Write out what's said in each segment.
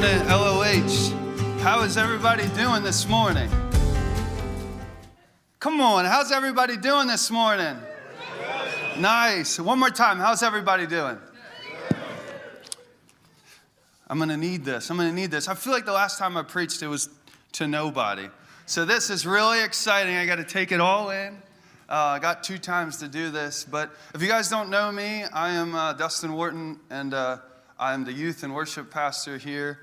morning, LOH. How is everybody doing this morning? Come on, how's everybody doing this morning? Nice. One more time, how's everybody doing? I'm gonna need this. I'm gonna need this. I feel like the last time I preached, it was to nobody. So this is really exciting. I gotta take it all in. Uh, I got two times to do this, but if you guys don't know me, I am uh, Dustin Wharton, and uh, I am the youth and worship pastor here.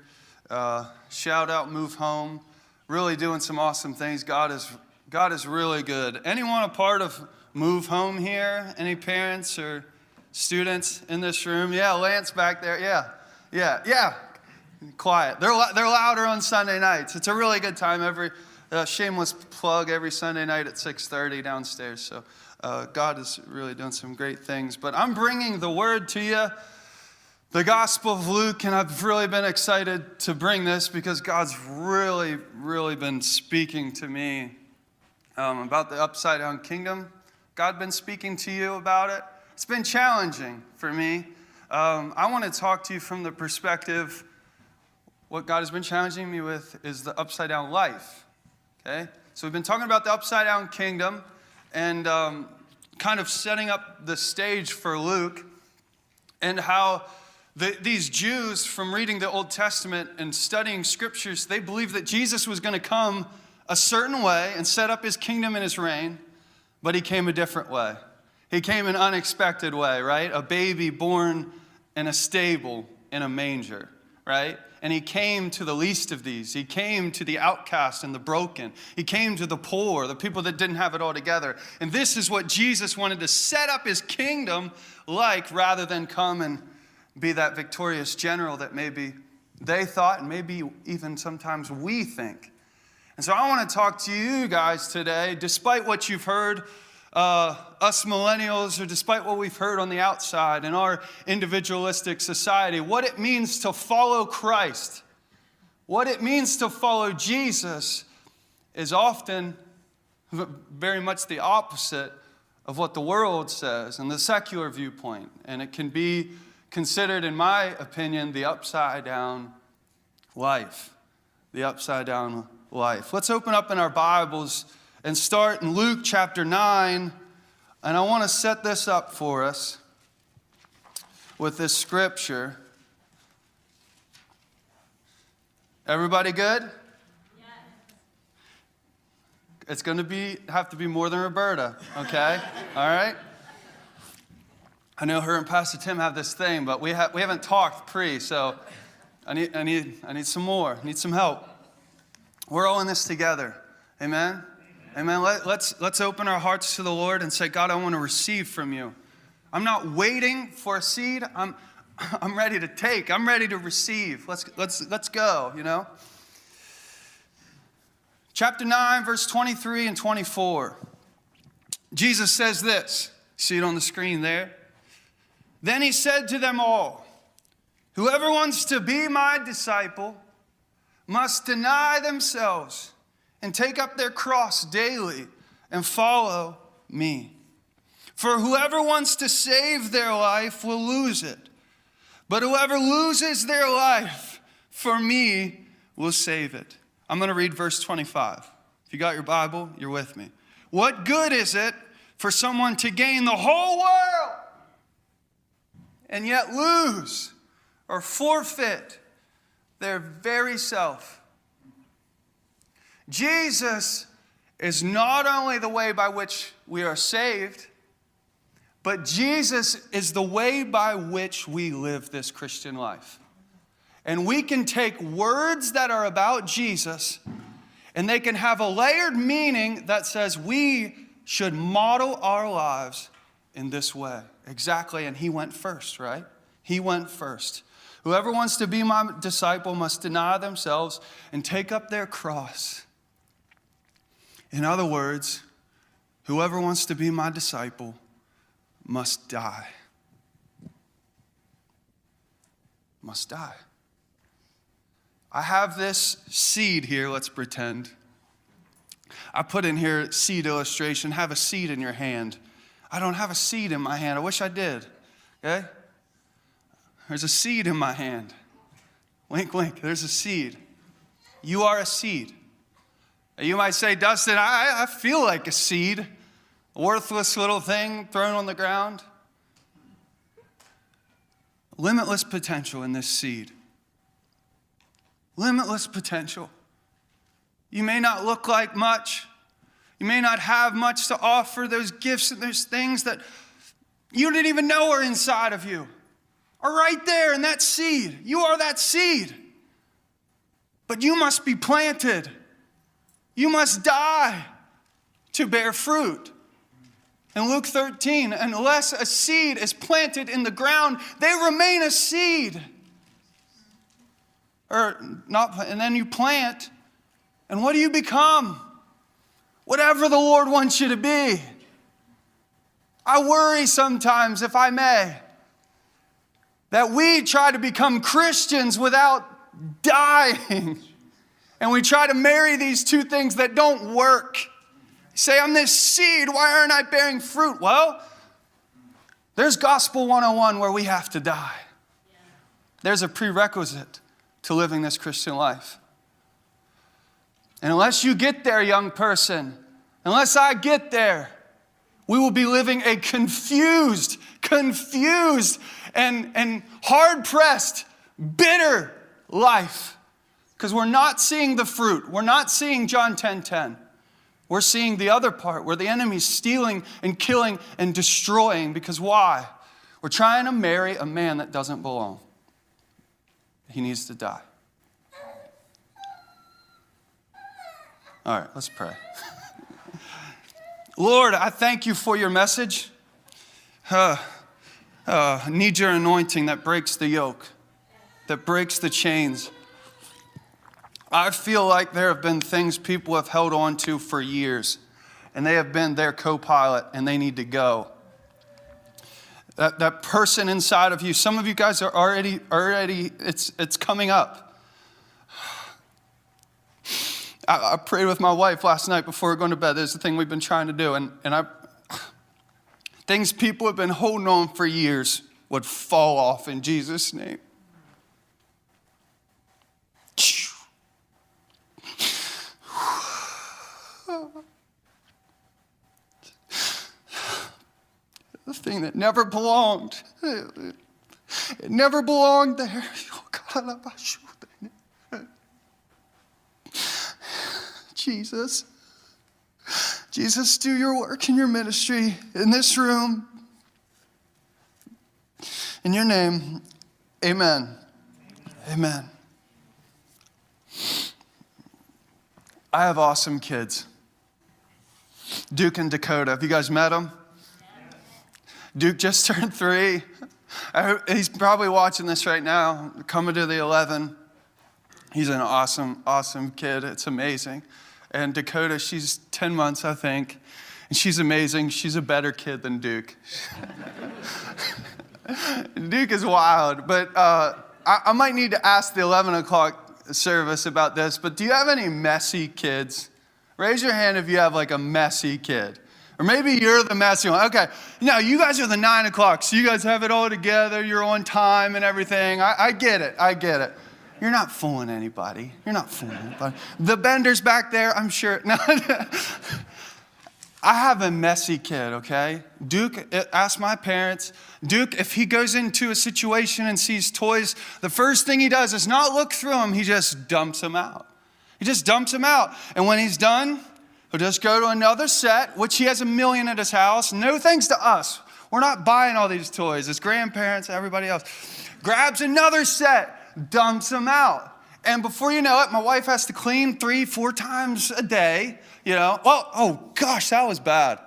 Uh, shout out, move home. Really doing some awesome things. God is God is really good. Anyone a part of Move Home here? Any parents or students in this room? Yeah, Lance back there. Yeah, yeah, yeah. Quiet. They're they're louder on Sunday nights. It's a really good time. Every uh, shameless plug every Sunday night at 6:30 downstairs. So uh, God is really doing some great things. But I'm bringing the word to you the Gospel of Luke, and I've really been excited to bring this because God's really, really been speaking to me um, about the upside down kingdom. God been speaking to you about it. It's been challenging for me. Um, I want to talk to you from the perspective what God has been challenging me with is the upside down life. Okay? So we've been talking about the upside down kingdom and um, kind of setting up the stage for Luke and how the, these Jews, from reading the Old Testament and studying scriptures, they believed that Jesus was going to come a certain way and set up his kingdom and his reign, but he came a different way. He came an unexpected way, right? A baby born in a stable in a manger, right? And he came to the least of these. He came to the outcast and the broken. He came to the poor, the people that didn't have it all together. And this is what Jesus wanted to set up his kingdom like rather than come and be that victorious general that maybe they thought, and maybe even sometimes we think. And so I want to talk to you guys today, despite what you've heard, uh, us millennials, or despite what we've heard on the outside in our individualistic society, what it means to follow Christ, what it means to follow Jesus is often very much the opposite of what the world says and the secular viewpoint. And it can be considered, in my opinion, the upside down life. The upside down life. Let's open up in our Bibles and start in Luke chapter 9. And I want to set this up for us with this scripture. Everybody good? It's going to be have to be more than Roberta, okay? All right? I know her and Pastor Tim have this thing, but we, ha- we haven't talked pre, so I need, I, need, I need some more. I need some help. We're all in this together. Amen? Amen. Let, let's, let's open our hearts to the Lord and say, God, I want to receive from you. I'm not waiting for a seed. I'm, I'm ready to take. I'm ready to receive. Let's, let's, let's go, you know? Chapter 9, verse 23 and 24. Jesus says this. See it on the screen there? Then he said to them all, Whoever wants to be my disciple must deny themselves and take up their cross daily and follow me. For whoever wants to save their life will lose it, but whoever loses their life for me will save it. I'm going to read verse 25. If you got your Bible, you're with me. What good is it for someone to gain the whole world? And yet lose or forfeit their very self. Jesus is not only the way by which we are saved, but Jesus is the way by which we live this Christian life. And we can take words that are about Jesus and they can have a layered meaning that says we should model our lives in this way. Exactly. And he went first, right? He went first. Whoever wants to be my disciple must deny themselves and take up their cross. In other words, whoever wants to be my disciple must die. Must die. I have this seed here, let's pretend. I put in here seed illustration. Have a seed in your hand. I don't have a seed in my hand. I wish I did. Okay? There's a seed in my hand. Wink, wink. There's a seed. You are a seed. You might say, Dustin, I, I feel like a seed, a worthless little thing thrown on the ground. Limitless potential in this seed. Limitless potential. You may not look like much. You may not have much to offer. Those gifts and those things that you didn't even know are inside of you are right there in that seed. You are that seed. But you must be planted. You must die to bear fruit. In Luke 13, unless a seed is planted in the ground, they remain a seed. Or not, and then you plant, and what do you become? Whatever the Lord wants you to be. I worry sometimes, if I may, that we try to become Christians without dying. And we try to marry these two things that don't work. Say, I'm this seed, why aren't I bearing fruit? Well, there's Gospel 101 where we have to die. There's a prerequisite to living this Christian life. And unless you get there, young person, unless I get there, we will be living a confused, confused, and, and hard pressed, bitter life. Because we're not seeing the fruit. We're not seeing John 10 10. We're seeing the other part where the enemy's stealing and killing and destroying. Because why? We're trying to marry a man that doesn't belong. He needs to die. All right, let's pray. Lord, I thank you for your message. Uh, uh, need your anointing that breaks the yoke, that breaks the chains. I feel like there have been things people have held on to for years, and they have been their co pilot, and they need to go. That, that person inside of you, some of you guys are already, already it's, it's coming up. I, I prayed with my wife last night before going to bed. There's the thing we've been trying to do. And, and I, things people have been holding on for years would fall off in Jesus' name. The thing that never belonged. It never belonged there. Oh, Jesus. Jesus, do your work in your ministry in this room. In your name, amen. Amen. I have awesome kids. Duke and Dakota. Have you guys met them? Duke just turned three. he's probably watching this right now, coming to the 11. He's an awesome, awesome kid. It's amazing. And Dakota, she's 10 months, I think. And she's amazing. She's a better kid than Duke. Duke is wild. But uh, I, I might need to ask the 11 o'clock service about this. But do you have any messy kids? Raise your hand if you have like a messy kid. Or maybe you're the messy one. Okay, now you guys are the nine o'clock, so you guys have it all together. You're on time and everything. I, I get it. I get it. You're not fooling anybody. You're not fooling anybody. The bender's back there, I'm sure. No. I have a messy kid, okay? Duke, ask my parents. Duke, if he goes into a situation and sees toys, the first thing he does is not look through them, he just dumps them out. He just dumps them out. And when he's done, he'll just go to another set, which he has a million at his house. No thanks to us. We're not buying all these toys. His grandparents, everybody else. Grabs another set dumps them out. And before you know it, my wife has to clean three, four times a day. You know, oh, oh gosh, that was bad.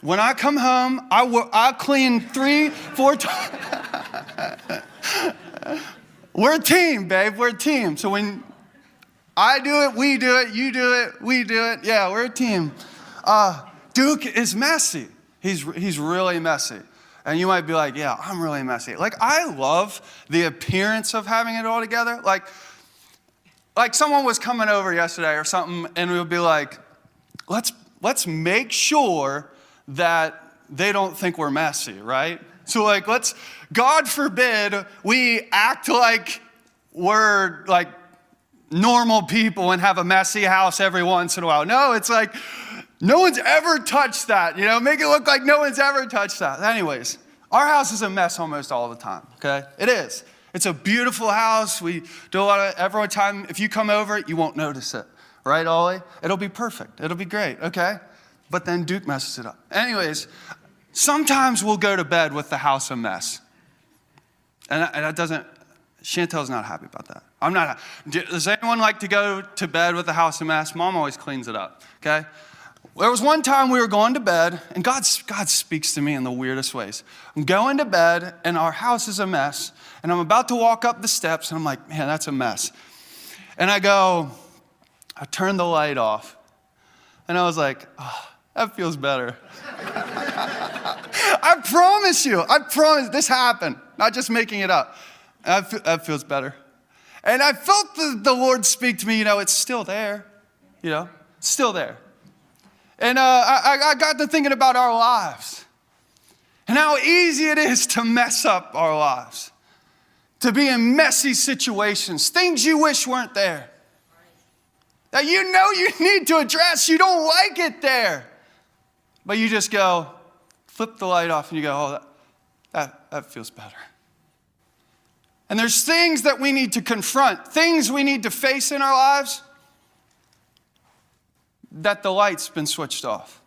When I come home, I, will, I clean three, four times. We're a team, babe. We're a team. So when I do it, we do it, you do it, we do it. Yeah, we're a team. Uh, Duke is messy. He's, he's really messy. And you might be like, yeah, I'm really messy. Like, I love the appearance of having it all together. Like, like someone was coming over yesterday or something, and we would be like, let's, let's make sure that they don't think we're messy, right? So, like, let's, God forbid, we act like we're like normal people and have a messy house every once in a while. No, it's like no one's ever touched that. You know, make it look like no one's ever touched that. Anyways, our house is a mess almost all the time, okay? It is. It's a beautiful house. We do a lot of, every time, if you come over, you won't notice it, right, Ollie? It'll be perfect. It'll be great, okay? But then Duke messes it up. Anyways, sometimes we'll go to bed with the house a mess. And that, doesn't, Chantel's not happy about that. I'm not. Does anyone like to go to bed with the house a mess? Mom always cleans it up, okay? There was one time we were going to bed, and God, God speaks to me in the weirdest ways. I'm going to bed, and our house is a mess, and I'm about to walk up the steps, and I'm like, man, that's a mess. And I go, I turn the light off, and I was like, oh, that feels better. I promise you, I promise this happened, not just making it up. That, that feels better. And I felt the, the Lord speak to me, you know, it's still there, you know, still there. And uh, I, I got to thinking about our lives and how easy it is to mess up our lives, to be in messy situations, things you wish weren't there, that you know you need to address, you don't like it there. But you just go, flip the light off, and you go, oh, that, that, that feels better. And there's things that we need to confront, things we need to face in our lives that the light's been switched off.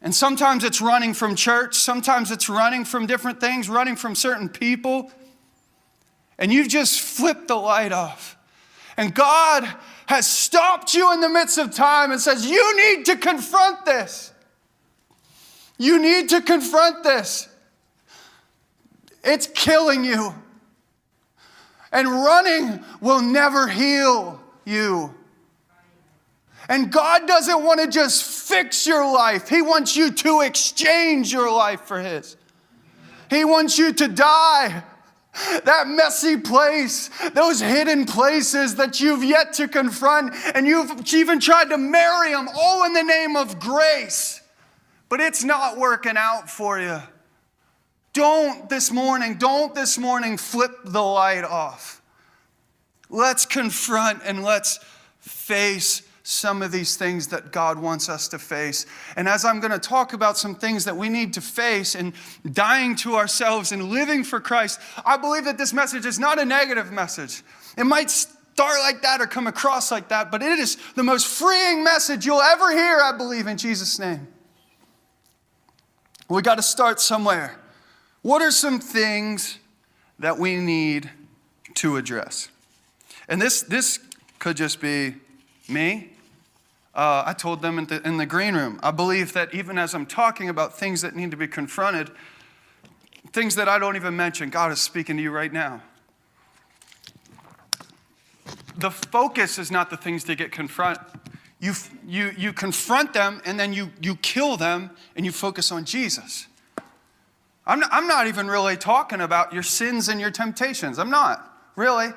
And sometimes it's running from church, sometimes it's running from different things, running from certain people. And you've just flipped the light off. And God has stopped you in the midst of time and says, You need to confront this. You need to confront this. It's killing you. And running will never heal you. And God doesn't want to just fix your life, He wants you to exchange your life for His. He wants you to die. That messy place, those hidden places that you've yet to confront, and you've even tried to marry them, all in the name of grace, but it's not working out for you. Don't this morning, don't this morning flip the light off. Let's confront and let's face some of these things that God wants us to face. And as I'm going to talk about some things that we need to face in dying to ourselves and living for Christ, I believe that this message is not a negative message. It might start like that or come across like that, but it is the most freeing message you'll ever hear, I believe, in Jesus' name. We got to start somewhere. What are some things that we need to address? And this, this could just be me uh, I told them in the, in the green room, I believe that even as I'm talking about things that need to be confronted, things that I don't even mention, God is speaking to you right now. The focus is not the things to get confront. You, you, you confront them and then you, you kill them and you focus on Jesus. I'm not, I'm not even really talking about your sins and your temptations. I'm not, really.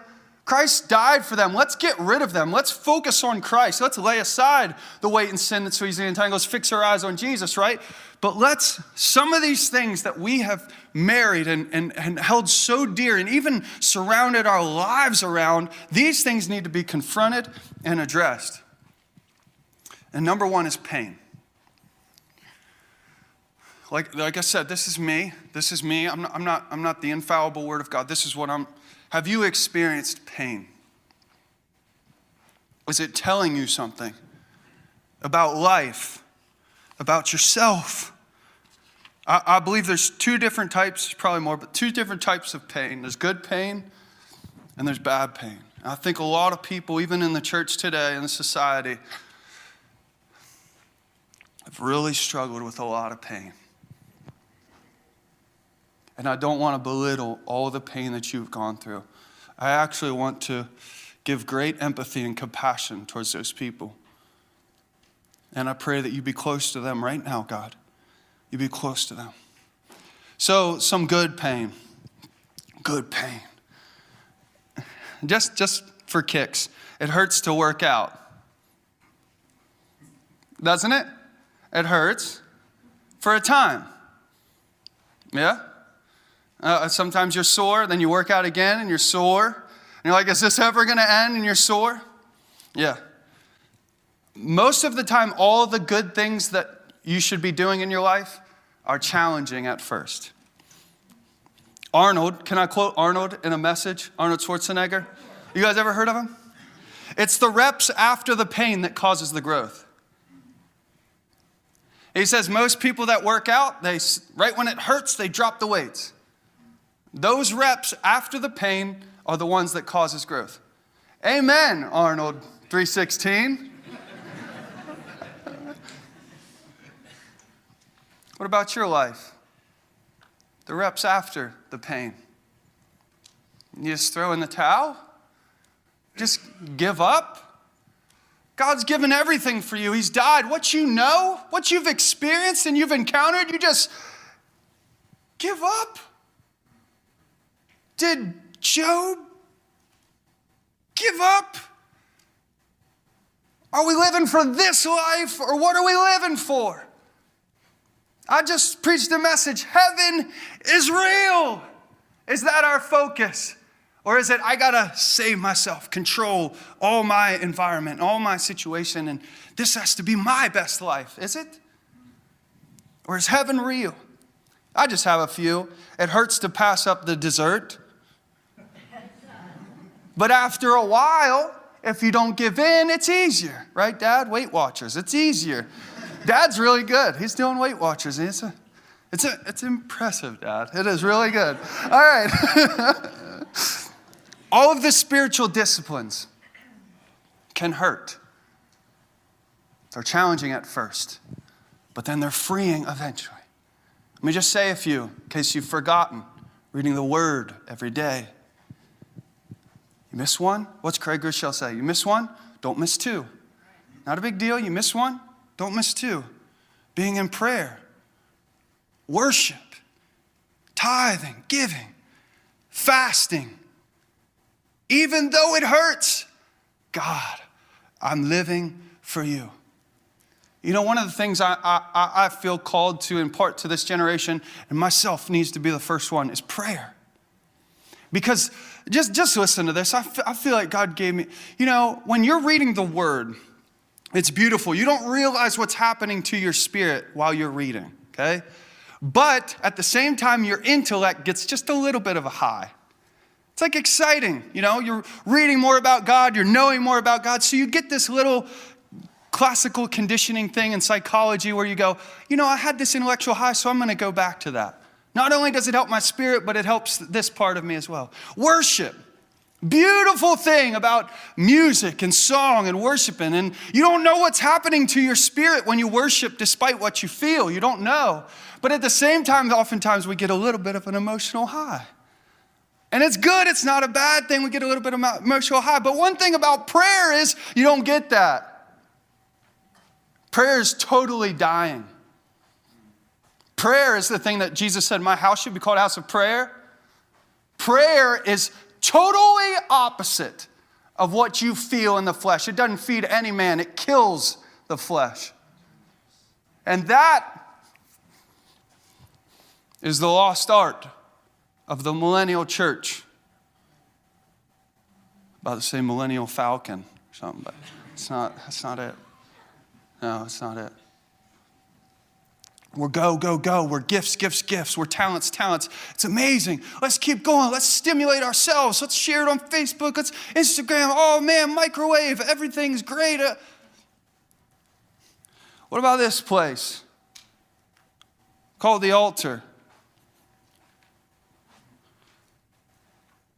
Christ died for them. Let's get rid of them. Let's focus on Christ. Let's lay aside the weight and sin that's so easily entangles, fix our eyes on Jesus, right? But let's, some of these things that we have married and, and, and held so dear and even surrounded our lives around, these things need to be confronted and addressed. And number one is pain. Like, like I said, this is me. This is me. I'm not, I'm, not, I'm not the infallible word of God. This is what I'm have you experienced pain? Is it telling you something about life, about yourself? I, I, believe there's two different types, probably more, but two different types of pain. There's good pain and there's bad pain. And I think a lot of people, even in the church today, in society, have really struggled with a lot of pain. And I don't want to belittle all the pain that you've gone through. I actually want to give great empathy and compassion towards those people. And I pray that you be close to them right now, God. You be close to them. So, some good pain. Good pain. Just, just for kicks, it hurts to work out. Doesn't it? It hurts for a time. Yeah? Uh, sometimes you're sore, then you work out again and you're sore. And you're like, is this ever going to end? And you're sore? Yeah. Most of the time, all the good things that you should be doing in your life are challenging at first. Arnold, can I quote Arnold in a message? Arnold Schwarzenegger. You guys ever heard of him? It's the reps after the pain that causes the growth. He says most people that work out, they right when it hurts, they drop the weights. Those reps after the pain are the ones that causes growth. Amen, Arnold 316. what about your life? The reps after the pain. You just throw in the towel? Just give up? God's given everything for you. He's died. What you know, what you've experienced and you've encountered, you just give up. Did Job give up? Are we living for this life or what are we living for? I just preached a message heaven is real. Is that our focus? Or is it, I gotta save myself, control all my environment, all my situation, and this has to be my best life? Is it? Or is heaven real? I just have a few. It hurts to pass up the dessert. But after a while, if you don't give in, it's easier, right, Dad? Weight Watchers, it's easier. Dad's really good. He's doing Weight Watchers. It's, a, it's, a, it's impressive, Dad. It is really good. All right. All of the spiritual disciplines can hurt. They're challenging at first, but then they're freeing eventually. Let me just say a few in case you've forgotten reading the Word every day. You miss one? What's Craig Groeschel say? You miss one? Don't miss two. Not a big deal. You miss one? Don't miss two. Being in prayer, worship, tithing, giving, fasting. Even though it hurts, God, I'm living for you. You know, one of the things I, I, I feel called to impart to this generation, and myself needs to be the first one, is prayer. Because just, just listen to this. I, f- I feel like God gave me, you know, when you're reading the word, it's beautiful. You don't realize what's happening to your spirit while you're reading, okay? But at the same time, your intellect gets just a little bit of a high. It's like exciting, you know, you're reading more about God, you're knowing more about God, so you get this little classical conditioning thing in psychology where you go, you know, I had this intellectual high, so I'm going to go back to that. Not only does it help my spirit, but it helps this part of me as well. Worship. Beautiful thing about music and song and worshiping. And you don't know what's happening to your spirit when you worship despite what you feel. You don't know. But at the same time, oftentimes we get a little bit of an emotional high. And it's good, it's not a bad thing. We get a little bit of emotional high. But one thing about prayer is you don't get that. Prayer is totally dying. Prayer is the thing that Jesus said, My house should be called house of prayer. Prayer is totally opposite of what you feel in the flesh. It doesn't feed any man, it kills the flesh. And that is the lost art of the millennial church. About to say millennial falcon or something, but it's not, that's not it. No, it's not it. We're go, go, go. We're gifts, gifts, gifts. We're talents, talents. It's amazing. Let's keep going. Let's stimulate ourselves. Let's share it on Facebook. Let's Instagram. Oh man, microwave. Everything's great. Uh, what about this place? Called the altar.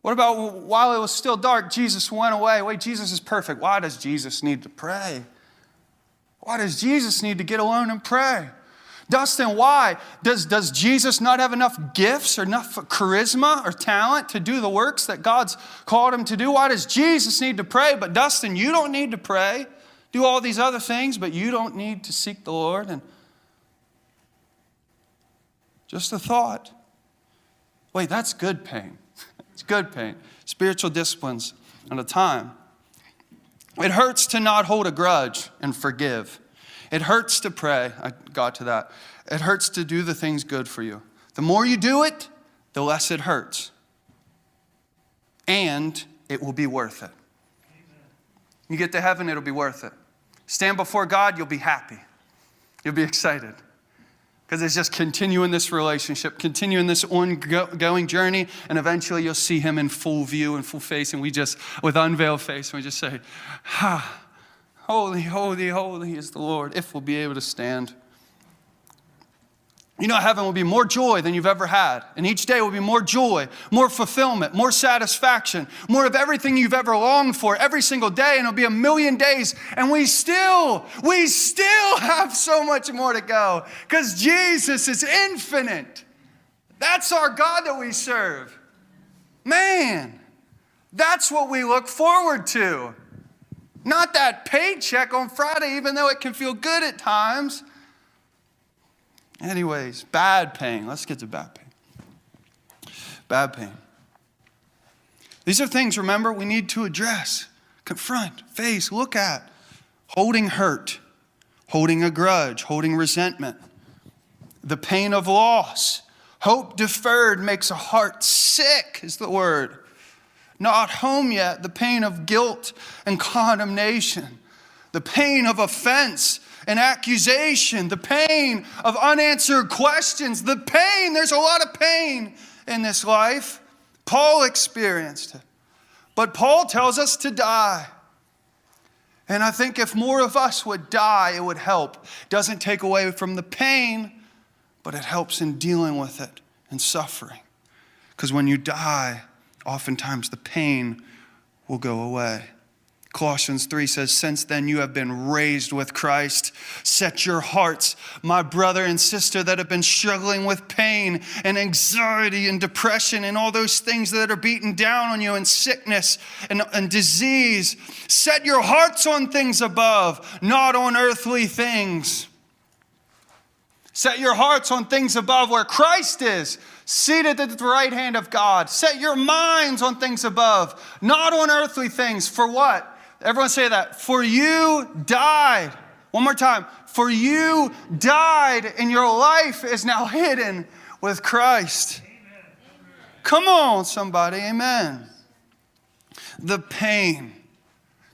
What about while it was still dark, Jesus went away? Wait, Jesus is perfect. Why does Jesus need to pray? Why does Jesus need to get alone and pray? Dustin, why? Does, does Jesus not have enough gifts or enough charisma or talent to do the works that God's called him to do? Why does Jesus need to pray? But Dustin, you don't need to pray. Do all these other things, but you don't need to seek the Lord. And just a thought. Wait, that's good pain. it's good pain. Spiritual disciplines at a time. It hurts to not hold a grudge and forgive. It hurts to pray. I got to that. It hurts to do the things good for you. The more you do it, the less it hurts. And it will be worth it. You get to heaven, it'll be worth it. Stand before God, you'll be happy. You'll be excited. Because it's just continuing this relationship, continuing this ongoing journey, and eventually you'll see Him in full view and full face, and we just, with unveiled face, and we just say, Ha, holy, holy, holy is the Lord, if we'll be able to stand. You know, heaven will be more joy than you've ever had. And each day will be more joy, more fulfillment, more satisfaction, more of everything you've ever longed for every single day. And it'll be a million days. And we still, we still have so much more to go because Jesus is infinite. That's our God that we serve. Man, that's what we look forward to. Not that paycheck on Friday, even though it can feel good at times. Anyways, bad pain. Let's get to bad pain. Bad pain. These are things, remember, we need to address, confront, face, look at. Holding hurt, holding a grudge, holding resentment, the pain of loss. Hope deferred makes a heart sick, is the word. Not home yet, the pain of guilt and condemnation, the pain of offense and accusation, the pain of unanswered questions, the pain, there's a lot of pain in this life. Paul experienced it. But Paul tells us to die. And I think if more of us would die, it would help. Doesn't take away from the pain, but it helps in dealing with it and suffering. Because when you die, oftentimes the pain will go away. Colossians 3 says, Since then you have been raised with Christ. Set your hearts, my brother and sister, that have been struggling with pain and anxiety and depression and all those things that are beaten down on you and sickness and, and disease. Set your hearts on things above, not on earthly things. Set your hearts on things above where Christ is, seated at the right hand of God. Set your minds on things above, not on earthly things. For what? Everyone say that. For you died. One more time. For you died, and your life is now hidden with Christ. Come on, somebody. Amen. The pain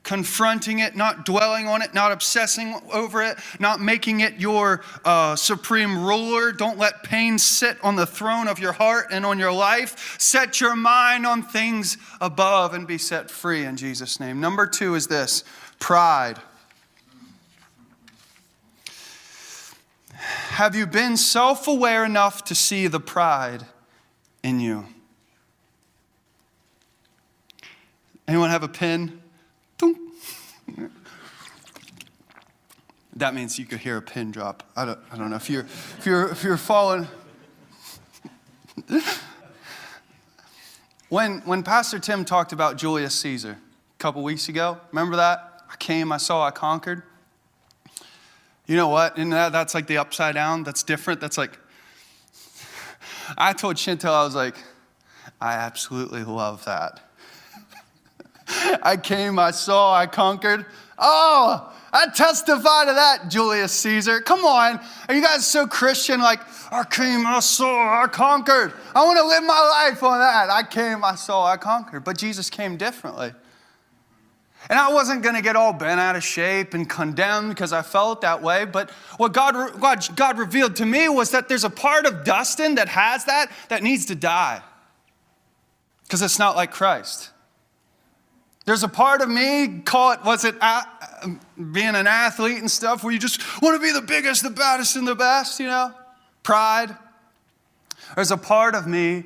confronting it, not dwelling on it, not obsessing over it, not making it your uh, supreme ruler. Don't let pain sit on the throne of your heart and on your life. Set your mind on things above and be set free in Jesus' name. Number two is this pride. Have you been self aware enough to see the pride in you? Anyone have a pin? That means you could hear a pin drop. I don't, I don't know if you're, if you're, if you're falling. when, when Pastor Tim talked about Julius Caesar a couple weeks ago, remember that? I came, I saw, I conquered. You know what? And that, that's like the upside down. That's different. That's like, I told Chantel, I was like, I absolutely love that. I came, I saw, I conquered. Oh, I testify to that, Julius Caesar. Come on. Are you guys so Christian? Like, I came, I saw, I conquered. I want to live my life on that. I came, I saw, I conquered. But Jesus came differently. And I wasn't going to get all bent out of shape and condemned because I felt that way. But what God, God, God revealed to me was that there's a part of Dustin that has that that needs to die because it's not like Christ. There's a part of me, call it, was it uh, being an athlete and stuff, where you just want to be the biggest, the baddest, and the best, you know? Pride. There's a part of me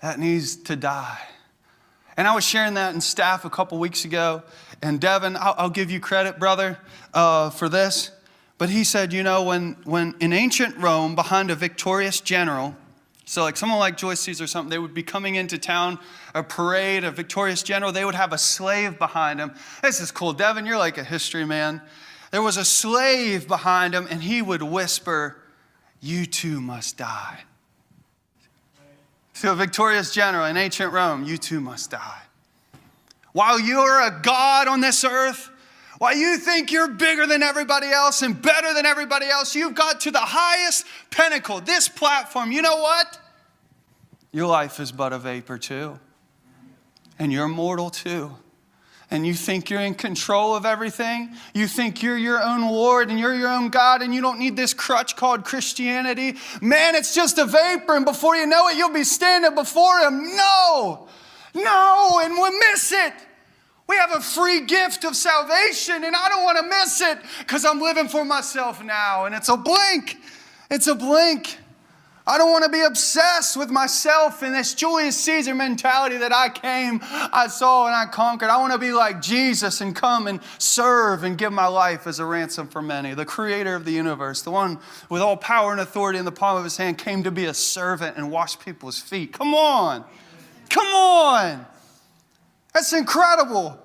that needs to die. And I was sharing that in staff a couple weeks ago. And Devin, I'll, I'll give you credit, brother, uh, for this. But he said, you know, when, when in ancient Rome, behind a victorious general, so, like someone like Julius Caesar or something, they would be coming into town, a parade, a victorious general. They would have a slave behind him. This is cool. Devin, you're like a history man. There was a slave behind him, and he would whisper, You too must die. To a victorious general in ancient Rome, you too must die. While you're a God on this earth, while you think you're bigger than everybody else and better than everybody else, you've got to the highest pinnacle, this platform. You know what? Your life is but a vapor, too. And you're mortal, too and you think you're in control of everything. You think you're your own Lord and you're your own God and you don't need this crutch called Christianity. Man, it's just a vapor, and before you know it, you'll be standing before Him. No, no, and we miss it. We have a free gift of salvation, and I don't want to miss it because I'm living for myself now. And it's a blink. It's a blink. I don't want to be obsessed with myself and this Julius Caesar mentality that I came, I saw, and I conquered. I want to be like Jesus and come and serve and give my life as a ransom for many. The creator of the universe, the one with all power and authority in the palm of his hand, came to be a servant and wash people's feet. Come on. Come on. That's incredible.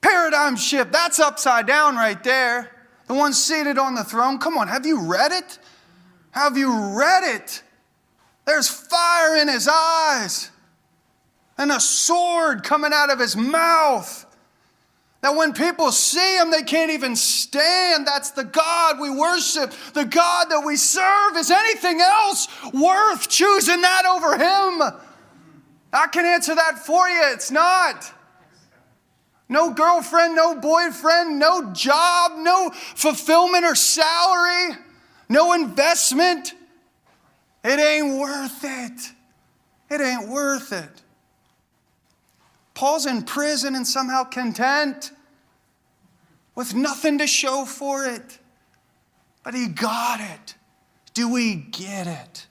Paradigm shift. That's upside down right there. The one seated on the throne. Come on. Have you read it? Have you read it? There's fire in his eyes and a sword coming out of his mouth. That when people see him, they can't even stand. That's the God we worship, the God that we serve. Is anything else worth choosing that over him? I can answer that for you. It's not. No girlfriend, no boyfriend, no job, no fulfillment or salary no investment. It ain't worth it. It ain't worth it. Paul's in prison and somehow content with nothing to show for it. But he got it. Do we get it?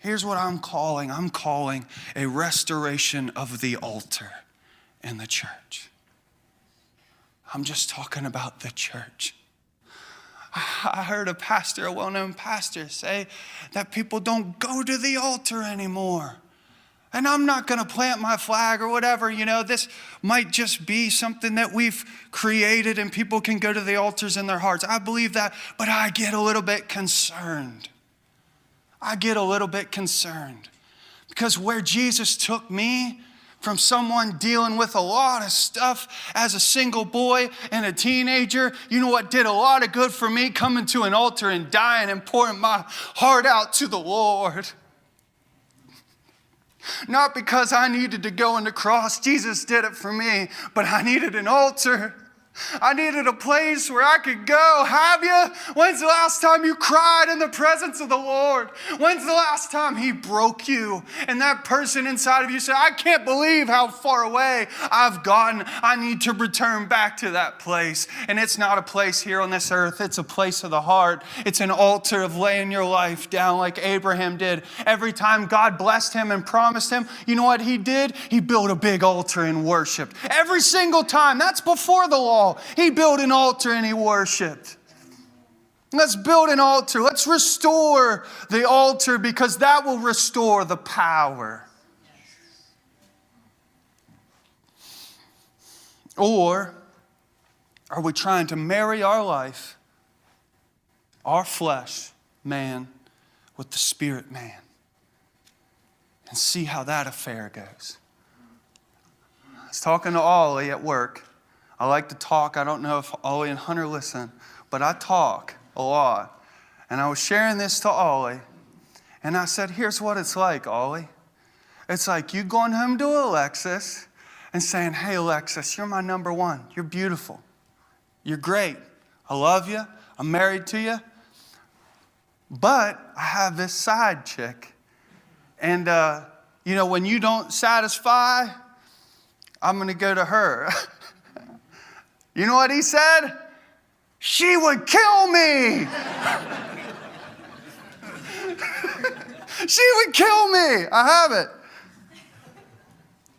Here's what I'm calling I'm calling a restoration of the altar in the church. I'm just talking about the church. I heard a pastor, a well known pastor, say that people don't go to the altar anymore. And I'm not going to plant my flag or whatever. You know, this might just be something that we've created and people can go to the altars in their hearts. I believe that, but I get a little bit concerned. I get a little bit concerned because where Jesus took me, from someone dealing with a lot of stuff as a single boy and a teenager. You know what did a lot of good for me? Coming to an altar and dying and pouring my heart out to the Lord. Not because I needed to go on the cross, Jesus did it for me, but I needed an altar. I needed a place where I could go. Have you? When's the last time you cried in the presence of the Lord? When's the last time He broke you and that person inside of you said, I can't believe how far away I've gotten. I need to return back to that place. And it's not a place here on this earth, it's a place of the heart. It's an altar of laying your life down like Abraham did. Every time God blessed him and promised him, you know what he did? He built a big altar and worshiped. Every single time. That's before the law. He built an altar and he worshiped. Let's build an altar. Let's restore the altar because that will restore the power. Or are we trying to marry our life, our flesh, man, with the spirit man and see how that affair goes? I was talking to Ollie at work I like to talk. I don't know if Ollie and Hunter listen, but I talk a lot. And I was sharing this to Ollie, and I said, Here's what it's like, Ollie. It's like you going home to Alexis and saying, Hey, Alexis, you're my number one. You're beautiful. You're great. I love you. I'm married to you. But I have this side chick. And, uh, you know, when you don't satisfy, I'm going to go to her. You know what he said? She would kill me. she would kill me. I have it.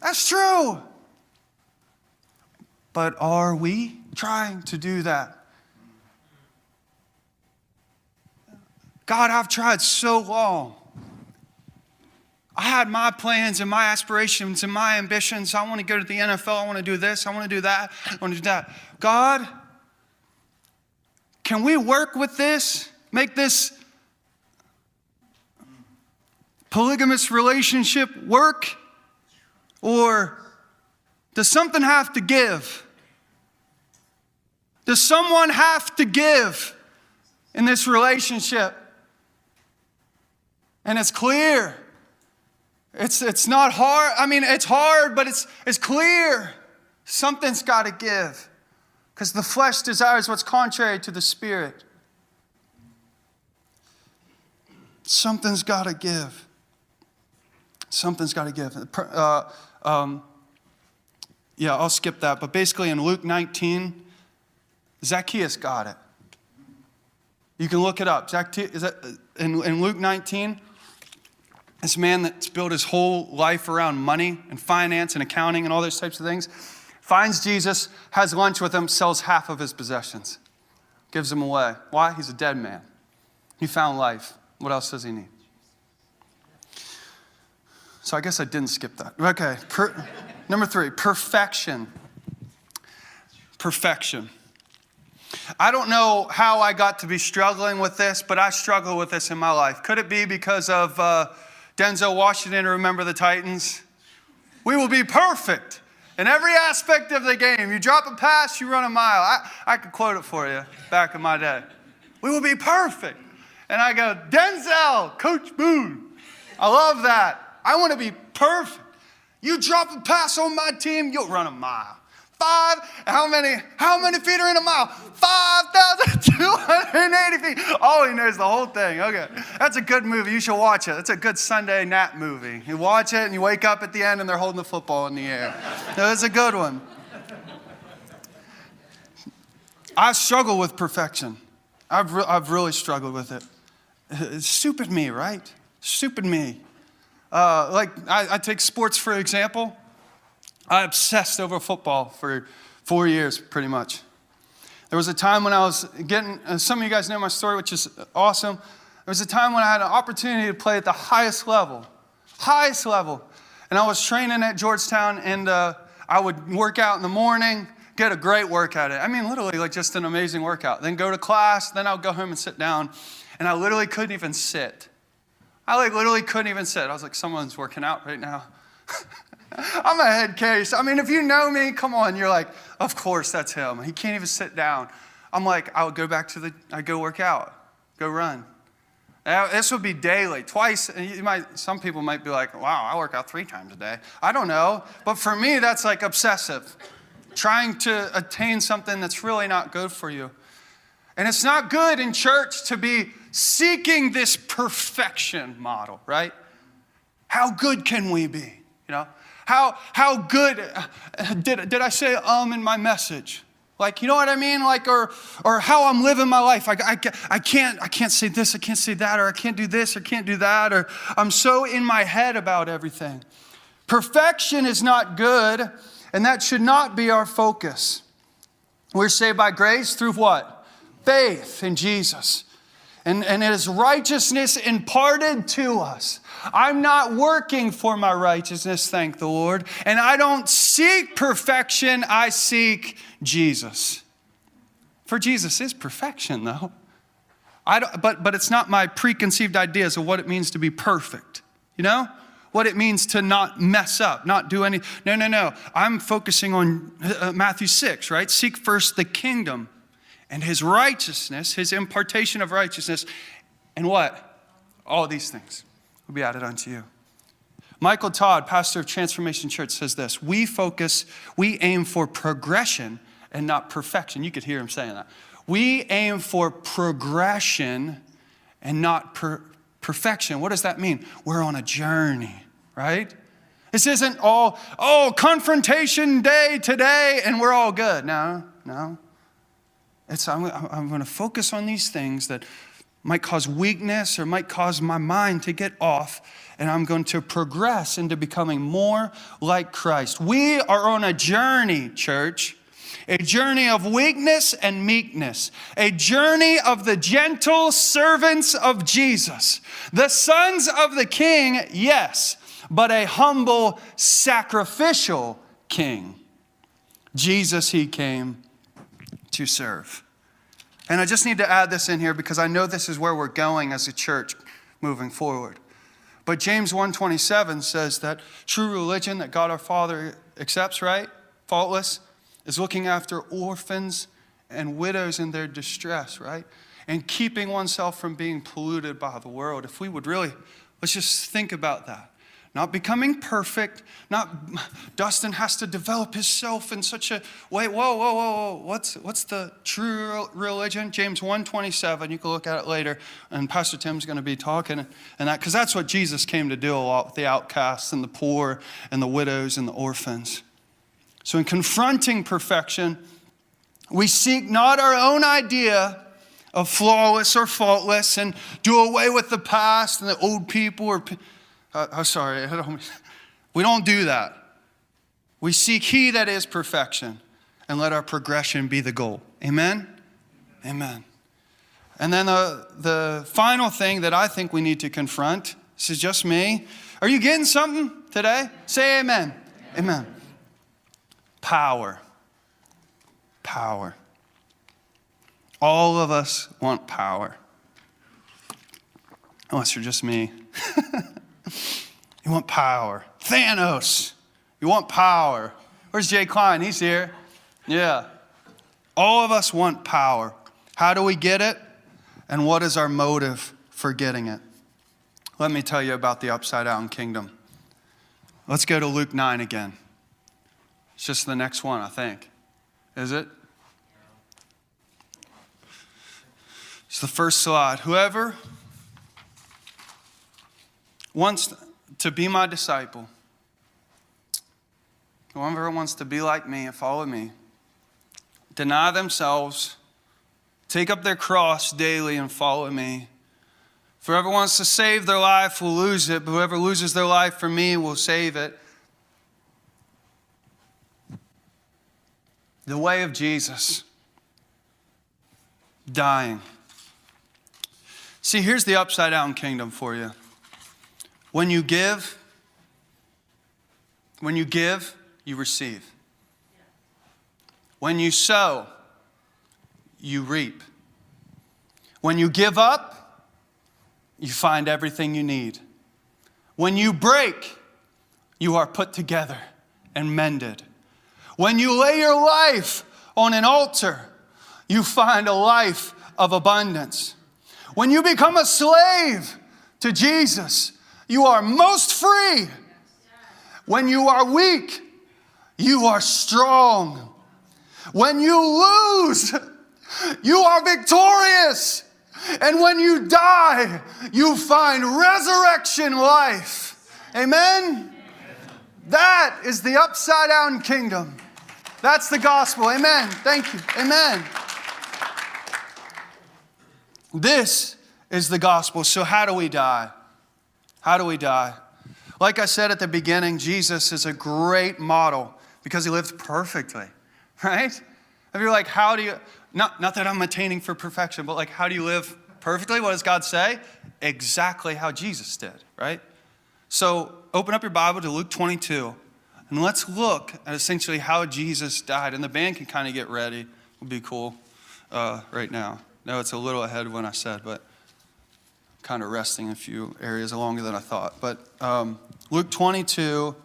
That's true. But are we trying to do that? God, I've tried so long. I had my plans and my aspirations and my ambitions. I want to go to the NFL. I want to do this. I want to do that. I want to do that. God, can we work with this? Make this polygamous relationship work? Or does something have to give? Does someone have to give in this relationship? And it's clear It's, it's not hard. I mean, it's hard, but it's, it's clear. Something's got to give because the flesh desires what's contrary to the spirit. Something's got to give. Something's got to give. Uh, um, yeah, I'll skip that. But basically, in Luke 19, Zacchaeus got it. You can look it up. Zacchaeus, in, in Luke 19, this man that's built his whole life around money and finance and accounting and all those types of things finds Jesus, has lunch with him, sells half of his possessions, gives them away. Why? He's a dead man. He found life. What else does he need? So I guess I didn't skip that. Okay. Per, number three, perfection. Perfection. I don't know how I got to be struggling with this, but I struggle with this in my life. Could it be because of uh, Denzel Washington, remember the Titans? We will be perfect in every aspect of the game. You drop a pass, you run a mile. I, I could quote it for you back in my day. We will be perfect. And I go, Denzel, Coach Boone. I love that. I want to be perfect. You drop a pass on my team, you'll run a mile. Five, how many, how many feet are in a mile? 5,280 feet. Oh, he knows the whole thing. Okay. That's a good movie. You should watch it. It's a good Sunday nap movie. You watch it and you wake up at the end and they're holding the football in the air. It's a good one. I struggle with perfection. I've, re- I've really struggled with it. It's stupid me, right? Stupid me. Uh, like, I, I take sports for example. I obsessed over football for four years, pretty much. There was a time when I was getting, uh, some of you guys know my story, which is awesome. There was a time when I had an opportunity to play at the highest level, highest level. And I was training at Georgetown, and uh, I would work out in the morning, get a great workout. I mean, literally, like just an amazing workout. Then go to class, then I would go home and sit down, and I literally couldn't even sit. I like literally couldn't even sit. I was like, someone's working out right now. I'm a head case. I mean, if you know me, come on, you're like, of course that's him. He can't even sit down. I'm like, I would go back to the, I go work out, go run. This would be daily, twice. And you might, some people might be like, wow, I work out three times a day. I don't know. But for me, that's like obsessive, trying to attain something that's really not good for you. And it's not good in church to be seeking this perfection model, right? How good can we be? You know, how, how good did, did I say um in my message? Like, you know what I mean? Like, or, or how I'm living my life. I, I, I, can't, I can't say this, I can't say that, or I can't do this, or can't do that, or I'm so in my head about everything. Perfection is not good, and that should not be our focus. We're saved by grace through what? Faith in Jesus. And, and it is righteousness imparted to us. I'm not working for my righteousness, thank the Lord. And I don't seek perfection, I seek Jesus. For Jesus is perfection, though. I don't, but, but it's not my preconceived ideas of what it means to be perfect, you know? What it means to not mess up, not do any. No, no, no. I'm focusing on uh, Matthew 6, right? Seek first the kingdom and his righteousness, his impartation of righteousness, and what? All these things will be added unto you. Michael Todd, pastor of Transformation Church, says this We focus, we aim for progression and not perfection. You could hear him saying that. We aim for progression and not per- perfection. What does that mean? We're on a journey, right? This isn't all, oh, confrontation day today and we're all good. No, no. It's, I'm, I'm going to focus on these things that might cause weakness or might cause my mind to get off, and I'm going to progress into becoming more like Christ. We are on a journey, church. A journey of weakness and meekness, a journey of the gentle servants of Jesus, the sons of the king, yes, but a humble, sacrificial king. Jesus, he came to serve. And I just need to add this in here because I know this is where we're going as a church moving forward. But James 1:27 says that true religion that God our Father accepts, right? Faultless, is looking after orphans and widows in their distress, right? And keeping oneself from being polluted by the world. If we would really, let's just think about that. Not becoming perfect, not Dustin has to develop himself in such a way. Whoa, whoa, whoa, whoa. What's, what's the true religion? James 127. You can look at it later. And Pastor Tim's going to be talking and that because that's what Jesus came to do a lot with the outcasts and the poor and the widows and the orphans. So in confronting perfection, we seek not our own idea of flawless or faultless and do away with the past and the old people or uh, I'm sorry, we don't do that. We seek He that is perfection and let our progression be the goal. Amen? Amen. And then the, the final thing that I think we need to confront this is just me. Are you getting something today? Say amen. Amen. amen. Power. Power. All of us want power. Unless you're just me. you want power. Thanos. You want power. Where's Jay Klein? He's here. Yeah. All of us want power. How do we get it? And what is our motive for getting it? Let me tell you about the upside down kingdom. Let's go to Luke 9 again. It's just the next one, I think. Is it? It's the first slide. Whoever wants to be my disciple, whoever wants to be like me and follow me, deny themselves, take up their cross daily and follow me. Whoever wants to save their life will lose it, but whoever loses their life for me will save it. The way of Jesus, dying. See, here's the upside down kingdom for you. When you give, when you give, you receive. When you sow, you reap. When you give up, you find everything you need. When you break, you are put together and mended. When you lay your life on an altar, you find a life of abundance. When you become a slave to Jesus, you are most free. When you are weak, you are strong. When you lose, you are victorious. And when you die, you find resurrection life. Amen? That is the upside down kingdom. That's the gospel. Amen. Thank you. Amen. This is the gospel. So, how do we die? How do we die? Like I said at the beginning, Jesus is a great model because he lived perfectly, right? If you're like, how do you, not, not that I'm attaining for perfection, but like, how do you live perfectly? What does God say? Exactly how Jesus did, right? So open up your Bible to Luke 22 and let's look at essentially how Jesus died. And the band can kind of get ready, would be cool uh, right now. No, it's a little ahead of when I said, but kind of resting in a few areas longer than I thought. But um, Luke 22,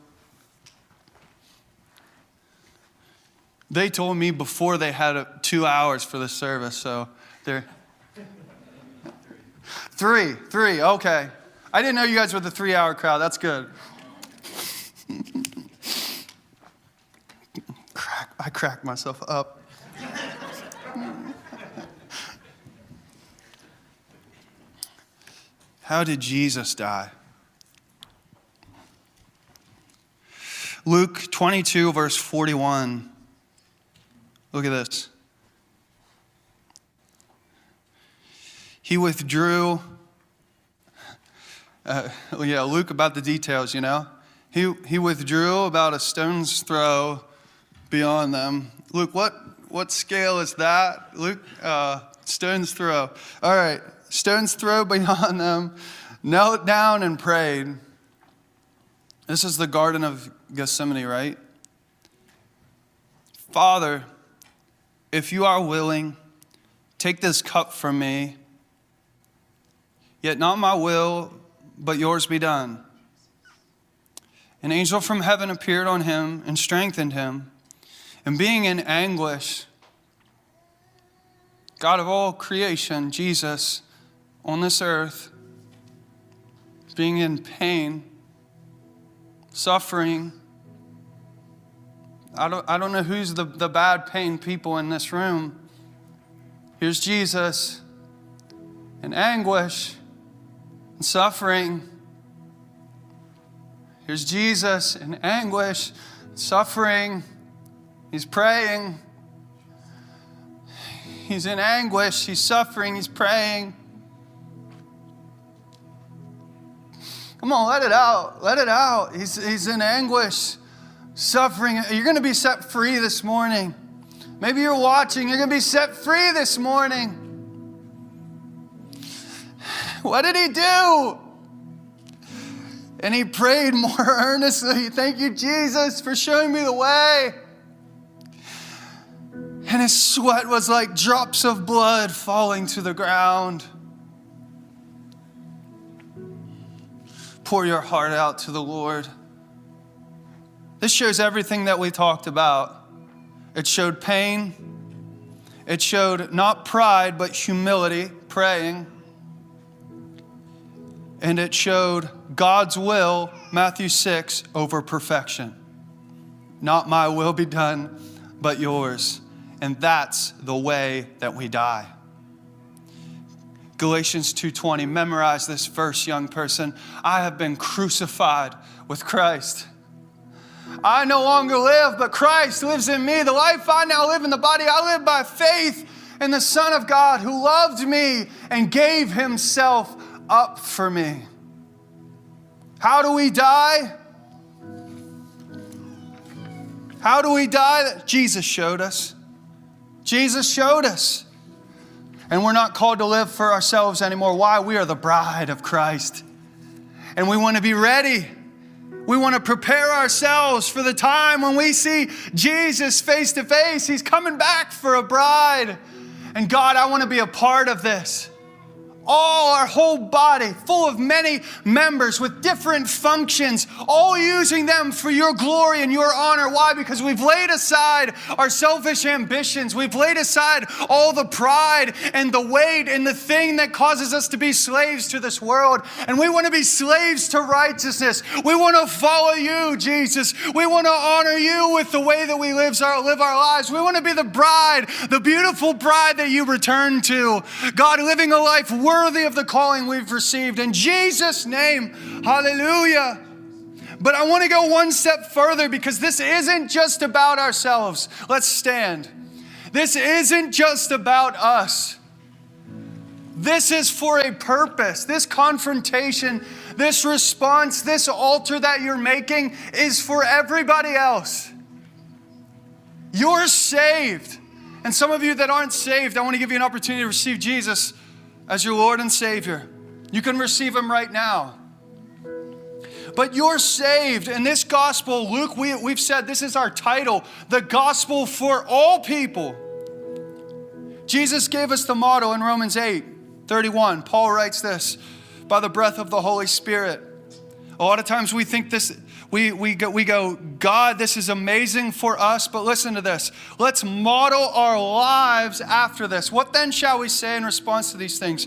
they told me before they had a, two hours for the service, so they're. Three, three, okay. I didn't know you guys were the three hour crowd. That's good. Crack, I cracked myself up. How did Jesus die? Luke 22, verse 41. Look at this. He withdrew. Uh, yeah, Luke about the details, you know. He, he withdrew about a stone's throw beyond them. Luke, what, what scale is that? Luke, uh, stone's throw. All right, stone's throw beyond them, knelt down and prayed. This is the Garden of Gethsemane, right? Father, if you are willing, take this cup from me. Yet not my will, but yours be done. An angel from heaven appeared on him and strengthened him. And being in anguish, God of all creation, Jesus, on this earth, being in pain, suffering. I don't, I don't know who's the, the bad pain people in this room. Here's Jesus in anguish and suffering. Here's Jesus in anguish, suffering. He's praying. He's in anguish. He's suffering. He's praying. Come on, let it out. Let it out. He's, he's in anguish, suffering. You're going to be set free this morning. Maybe you're watching. You're going to be set free this morning. What did he do? And he prayed more earnestly. Thank you, Jesus, for showing me the way. And his sweat was like drops of blood falling to the ground. Pour your heart out to the Lord. This shows everything that we talked about. It showed pain. It showed not pride, but humility, praying. And it showed God's will, Matthew 6, over perfection. Not my will be done, but yours. And that's the way that we die. Galatians 2:20 memorize this verse young person I have been crucified with Christ I no longer live, but Christ lives in me. The life I now live in the body, I live by faith in the Son of God who loved me and gave himself up for me. How do we die? How do we die? Jesus showed us. Jesus showed us. And we're not called to live for ourselves anymore. Why? We are the bride of Christ. And we want to be ready. We want to prepare ourselves for the time when we see Jesus face to face. He's coming back for a bride. And God, I want to be a part of this all our whole body, full of many members with different functions, all using them for your glory and your honor. Why? Because we've laid aside our selfish ambitions. We've laid aside all the pride and the weight and the thing that causes us to be slaves to this world. And we want to be slaves to righteousness. We want to follow you, Jesus. We want to honor you with the way that we live our, live our lives. We want to be the bride, the beautiful bride that you return to. God, living a life worthy worthy of the calling we've received. In Jesus' name, hallelujah. But I want to go one step further because this isn't just about ourselves. Let's stand. This isn't just about us. This is for a purpose. This confrontation, this response, this altar that you're making is for everybody else. You're saved. And some of you that aren't saved, I want to give you an opportunity to receive Jesus as your Lord and Savior. You can receive Him right now. But you're saved. In this gospel, Luke, we, we've said this is our title the gospel for all people. Jesus gave us the motto in Romans 8 31. Paul writes this by the breath of the Holy Spirit. A lot of times we think this, we, we, go, we go, God, this is amazing for us, but listen to this. Let's model our lives after this. What then shall we say in response to these things?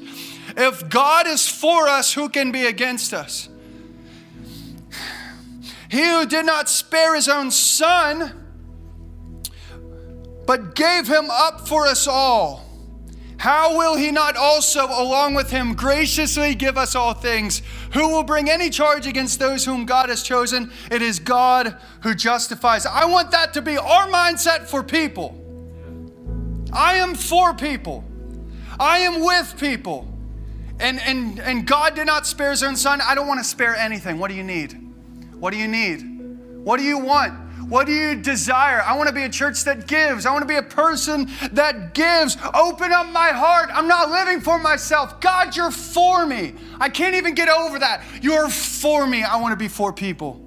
If God is for us, who can be against us? He who did not spare his own son, but gave him up for us all how will he not also, along with him, graciously give us all things? Who will bring any charge against those whom God has chosen? It is God who justifies. I want that to be our mindset for people. I am for people, I am with people. And, and, and God did not spare his own son. I don't want to spare anything. What do you need? What do you need? What do you want? What do you desire? I want to be a church that gives. I want to be a person that gives. Open up my heart. I'm not living for myself. God, you're for me. I can't even get over that. You're for me. I want to be for people.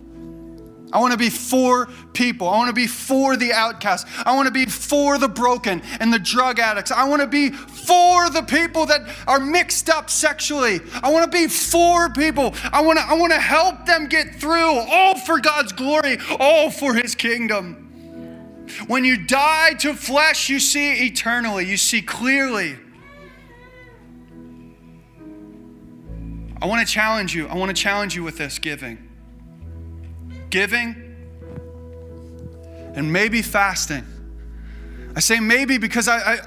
I want to be for people. I want to be for the outcast. I want to be for the broken and the drug addicts. I want to be for the people that are mixed up sexually. I want to be for people. I want to I want to help them get through all for God's glory, all for his kingdom. When you die to flesh, you see eternally. You see clearly. I want to challenge you. I want to challenge you with this giving. Giving and maybe fasting. I say maybe because I, I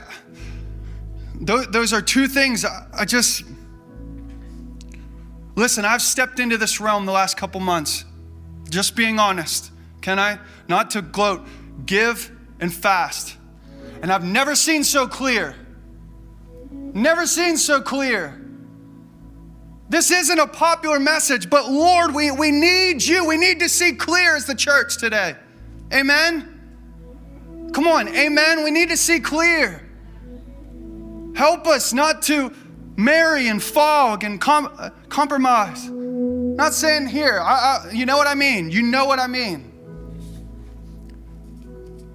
those are two things I just listen. I've stepped into this realm the last couple months, just being honest. Can I? Not to gloat, give and fast. And I've never seen so clear. Never seen so clear. This isn't a popular message, but Lord, we, we need you. We need to see clear as the church today. Amen? Come on, amen. We need to see clear. Help us not to marry and fog and com- uh, compromise. Not saying here, I, I, you know what I mean. You know what I mean.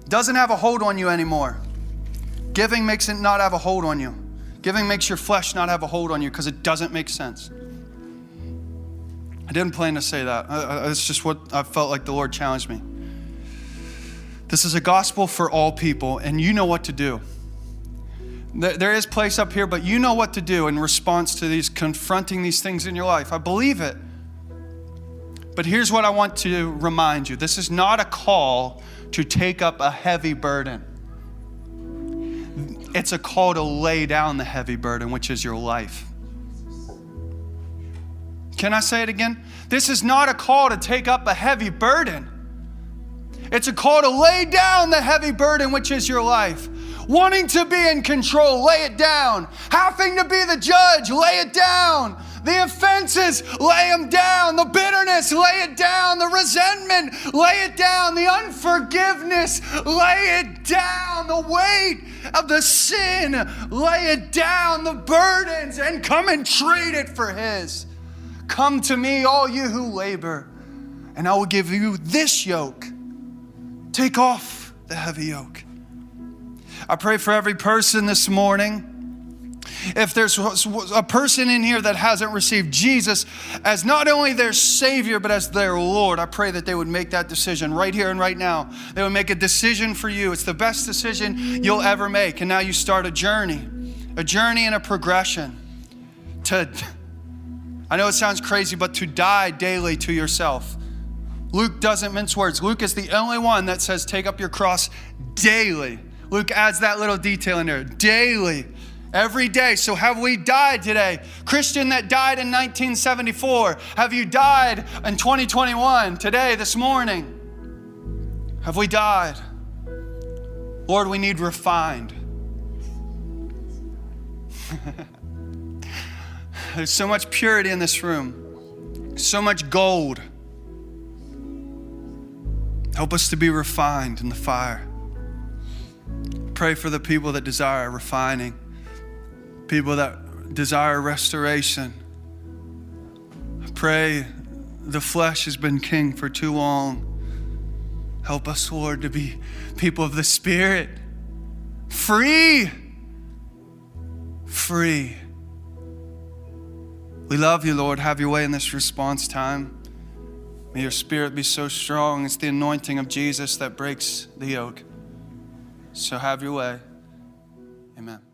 Doesn't have a hold on you anymore. Giving makes it not have a hold on you. Giving makes your flesh not have a hold on you because it doesn't make sense. I didn't plan to say that. It's just what I felt like the Lord challenged me. This is a gospel for all people, and you know what to do. There is place up here, but you know what to do in response to these confronting these things in your life. I believe it. But here's what I want to remind you this is not a call to take up a heavy burden. It's a call to lay down the heavy burden, which is your life. Can I say it again? This is not a call to take up a heavy burden. It's a call to lay down the heavy burden, which is your life. Wanting to be in control, lay it down. Having to be the judge, lay it down. The offenses, lay them down. The bitterness, lay it down. The resentment, lay it down. The unforgiveness, lay it down. The weight of the sin, lay it down. The burdens, and come and trade it for His. Come to me, all you who labor, and I will give you this yoke. Take off the heavy yoke. I pray for every person this morning. If there's a person in here that hasn't received Jesus as not only their Savior, but as their Lord, I pray that they would make that decision right here and right now. They would make a decision for you. It's the best decision you'll ever make. And now you start a journey, a journey and a progression to, I know it sounds crazy, but to die daily to yourself. Luke doesn't mince words. Luke is the only one that says, take up your cross daily. Luke adds that little detail in there daily, every day. So, have we died today? Christian that died in 1974, have you died in 2021, today, this morning? Have we died? Lord, we need refined. There's so much purity in this room, so much gold. Help us to be refined in the fire. Pray for the people that desire refining, people that desire restoration. Pray the flesh has been king for too long. Help us, Lord, to be people of the Spirit, free. Free. We love you, Lord. Have your way in this response time. May your spirit be so strong. It's the anointing of Jesus that breaks the yoke. So have your way. Amen.